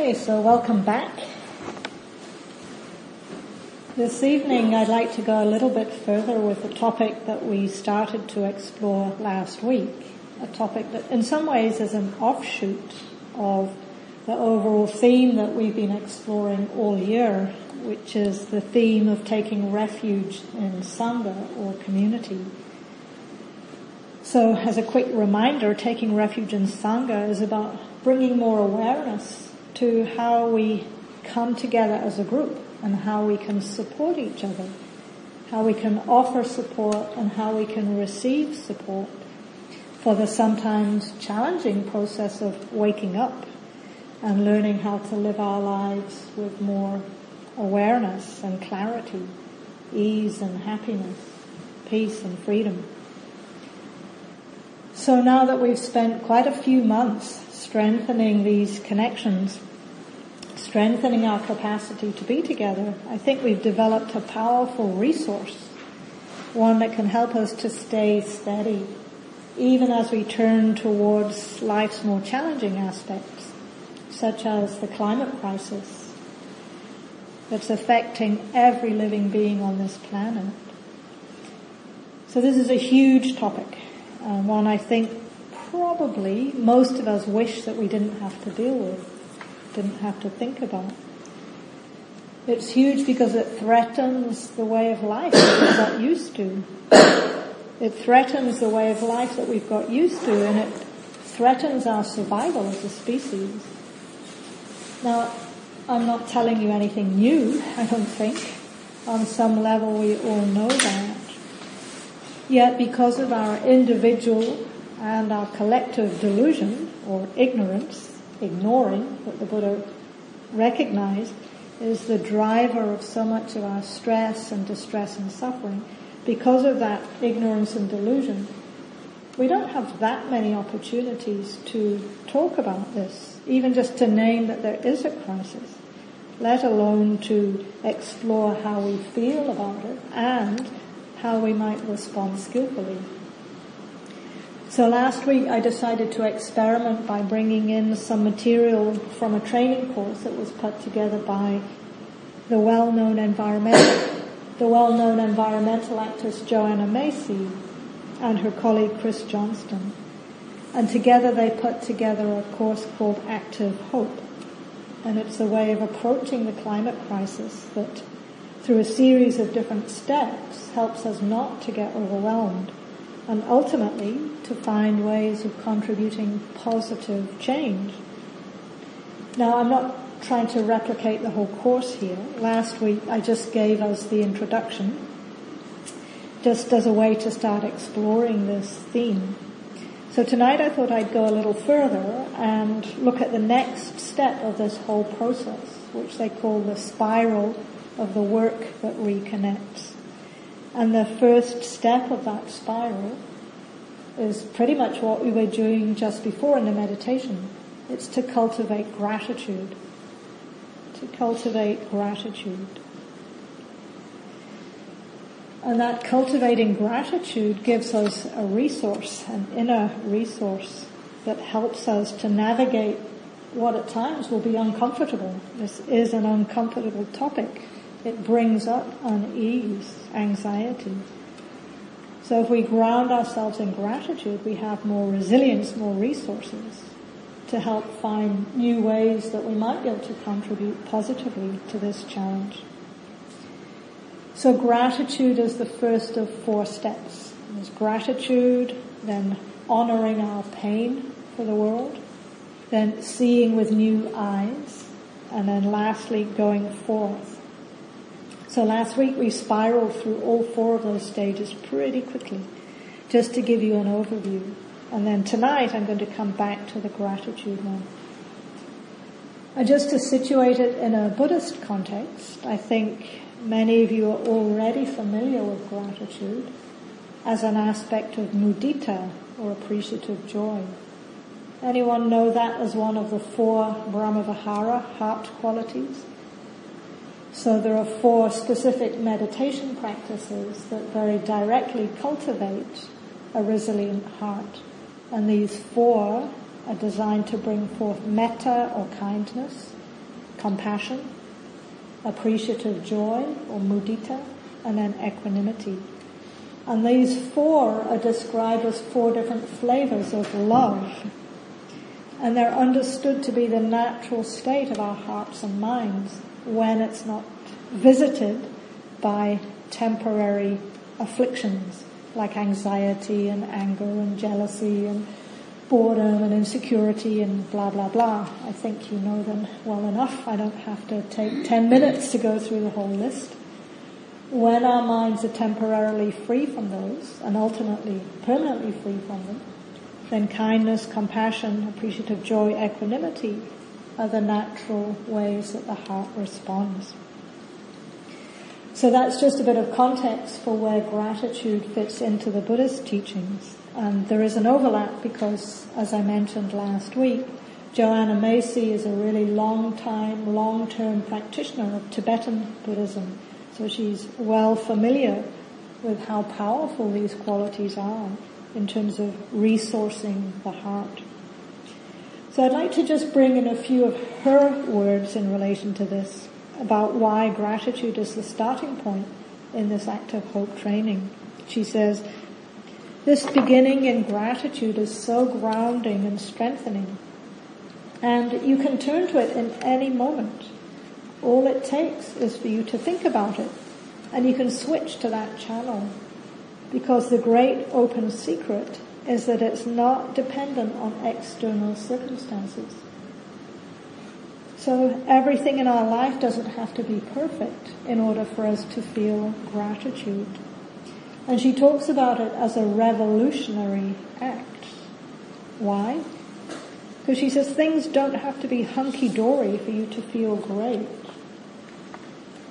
Okay, so welcome back. This evening I'd like to go a little bit further with a topic that we started to explore last week. A topic that in some ways is an offshoot of the overall theme that we've been exploring all year, which is the theme of taking refuge in Sangha or community. So as a quick reminder, taking refuge in Sangha is about bringing more awareness to how we come together as a group and how we can support each other, how we can offer support and how we can receive support for the sometimes challenging process of waking up and learning how to live our lives with more awareness and clarity, ease and happiness, peace and freedom. So now that we've spent quite a few months strengthening these connections, strengthening our capacity to be together, I think we've developed a powerful resource, one that can help us to stay steady, even as we turn towards life's more challenging aspects, such as the climate crisis that's affecting every living being on this planet. So this is a huge topic, uh, one I think probably most of us wish that we didn't have to deal with, didn't have to think about. It's huge because it threatens the way of life that we got used to. It threatens the way of life that we've got used to and it threatens our survival as a species. Now, I'm not telling you anything new, I don't think. On some level we all know that. Yet because of our individual and our collective delusion or ignorance, ignoring what the Buddha recognized is the driver of so much of our stress and distress and suffering. Because of that ignorance and delusion, we don't have that many opportunities to talk about this, even just to name that there is a crisis, let alone to explore how we feel about it and how we might respond skillfully. So last week I decided to experiment by bringing in some material from a training course that was put together by the well-known environmental, the well-known environmental activist Joanna Macy and her colleague Chris Johnstone. And together they put together a course called Active Hope. And it's a way of approaching the climate crisis that through a series of different steps helps us not to get overwhelmed and ultimately to find ways of contributing positive change. Now I'm not trying to replicate the whole course here. Last week I just gave us the introduction just as a way to start exploring this theme. So tonight I thought I'd go a little further and look at the next step of this whole process, which they call the spiral of the work that reconnects. And the first step of that spiral is pretty much what we were doing just before in the meditation. It's to cultivate gratitude. To cultivate gratitude. And that cultivating gratitude gives us a resource, an inner resource that helps us to navigate what at times will be uncomfortable. This is an uncomfortable topic. It brings up unease, anxiety. So if we ground ourselves in gratitude, we have more resilience, more resources to help find new ways that we might be able to contribute positively to this challenge. So gratitude is the first of four steps. There's gratitude, then honoring our pain for the world, then seeing with new eyes, and then lastly going forth so last week we spiraled through all four of those stages pretty quickly, just to give you an overview. And then tonight I'm going to come back to the gratitude one. And just to situate it in a Buddhist context, I think many of you are already familiar with gratitude as an aspect of mudita or appreciative joy. Anyone know that as one of the four Brahmavihara heart qualities? So there are four specific meditation practices that very directly cultivate a resilient heart. And these four are designed to bring forth metta or kindness, compassion, appreciative joy or mudita, and then equanimity. And these four are described as four different flavors of love. And they're understood to be the natural state of our hearts and minds when it's not visited by temporary afflictions like anxiety and anger and jealousy and boredom and insecurity and blah blah blah. I think you know them well enough. I don't have to take 10 minutes to go through the whole list. When our minds are temporarily free from those and ultimately permanently free from them, then kindness, compassion, appreciative joy, equanimity are the natural ways that the heart responds. So that's just a bit of context for where gratitude fits into the Buddhist teachings. And there is an overlap because, as I mentioned last week, Joanna Macy is a really long time, long term practitioner of Tibetan Buddhism. So she's well familiar with how powerful these qualities are in terms of resourcing the heart. So I'd like to just bring in a few of her words in relation to this about why gratitude is the starting point in this active hope training. She says, this beginning in gratitude is so grounding and strengthening. And you can turn to it in any moment. All it takes is for you to think about it. And you can switch to that channel. Because the great open secret is that it's not dependent on external circumstances. So everything in our life doesn't have to be perfect in order for us to feel gratitude. And she talks about it as a revolutionary act. Why? Because she says things don't have to be hunky-dory for you to feel great.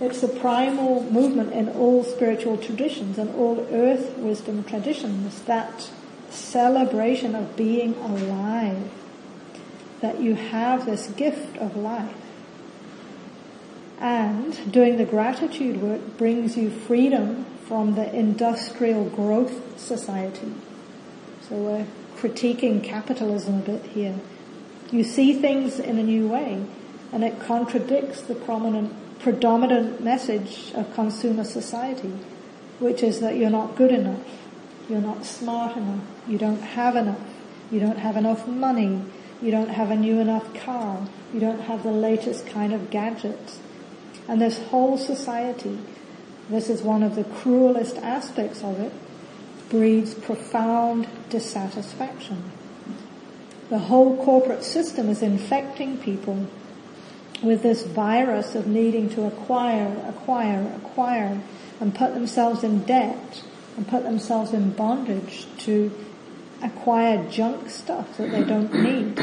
It's a primal movement in all spiritual traditions and all earth wisdom traditions, that celebration of being alive, that you have this gift of life. And doing the gratitude work brings you freedom from the industrial growth society. So we're critiquing capitalism a bit here. You see things in a new way and it contradicts the prominent, predominant message of consumer society, which is that you're not good enough, you're not smart enough, you don't have enough, you don't have enough money, you don't have a new enough car, you don't have the latest kind of gadgets. And this whole society this is one of the cruelest aspects of it, breeds profound dissatisfaction. The whole corporate system is infecting people with this virus of needing to acquire, acquire, acquire, and put themselves in debt and put themselves in bondage to acquire junk stuff that they don't need.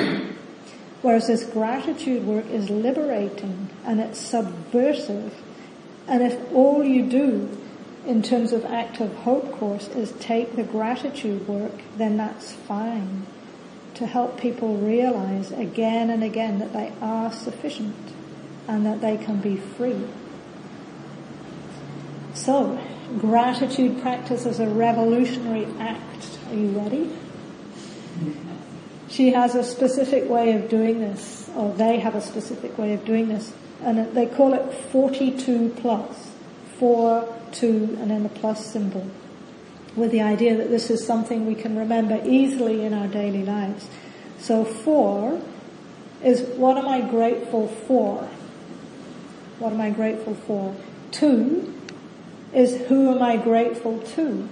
Whereas this gratitude work is liberating and it's subversive and if all you do in terms of active hope course is take the gratitude work, then that's fine. To help people realize again and again that they are sufficient and that they can be free. So, gratitude practice is a revolutionary act. Are you ready? She has a specific way of doing this, or they have a specific way of doing this and they call it 42 plus, 4, 2, and then the plus symbol, with the idea that this is something we can remember easily in our daily lives. So 4 is what am I grateful for? What am I grateful for? 2 is who am I grateful to?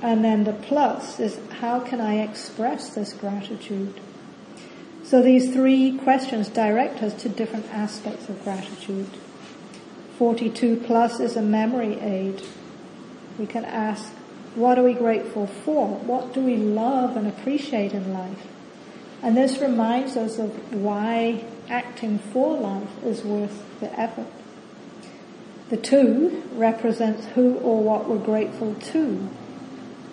And then the plus is how can I express this gratitude? So these three questions direct us to different aspects of gratitude. 42 plus is a memory aid. We can ask, what are we grateful for? What do we love and appreciate in life? And this reminds us of why acting for life is worth the effort. The two represents who or what we're grateful to.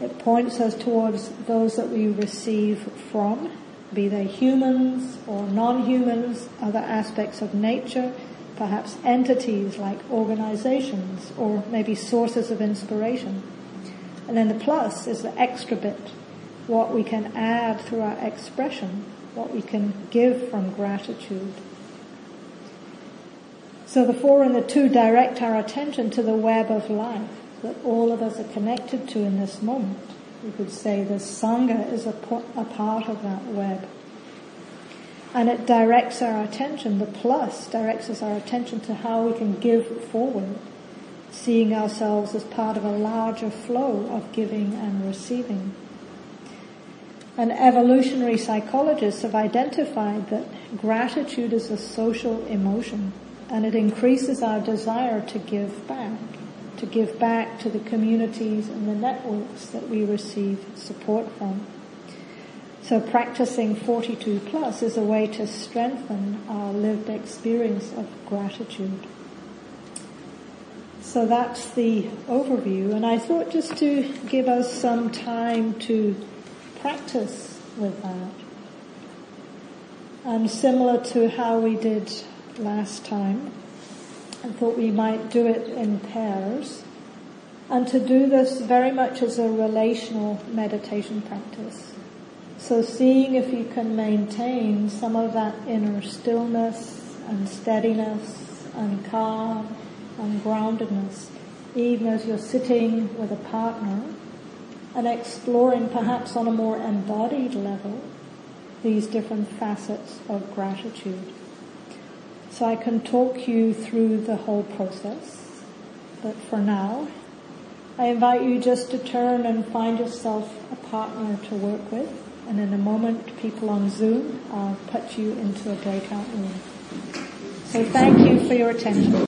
It points us towards those that we receive from be they humans or non-humans, other aspects of nature, perhaps entities like organizations or maybe sources of inspiration. And then the plus is the extra bit, what we can add through our expression, what we can give from gratitude. So the four and the two direct our attention to the web of life that all of us are connected to in this moment. We could say the Sangha is a, part of that web. And it directs our attention, the plus directs us our attention to how we can give forward, seeing ourselves as part of a larger flow of giving and receiving. And evolutionary psychologists have identified that gratitude is a social emotion and it increases our desire to give back, to give back to the communities and the networks that we receive support from. So practicing 42 plus is a way to strengthen our lived experience of gratitude. So that's the overview and I thought just to give us some time to practice with that. And similar to how we did last time, I thought we might do it in pairs. And to do this very much as a relational meditation practice. So seeing if you can maintain some of that inner stillness and steadiness and calm and groundedness, even as you're sitting with a partner and exploring perhaps on a more embodied level these different facets of gratitude. So I can talk you through the whole process, but for now, I invite you just to turn and find yourself a partner to work with, and in a moment, people on Zoom, I'll put you into a breakout room. So thank you for your attention.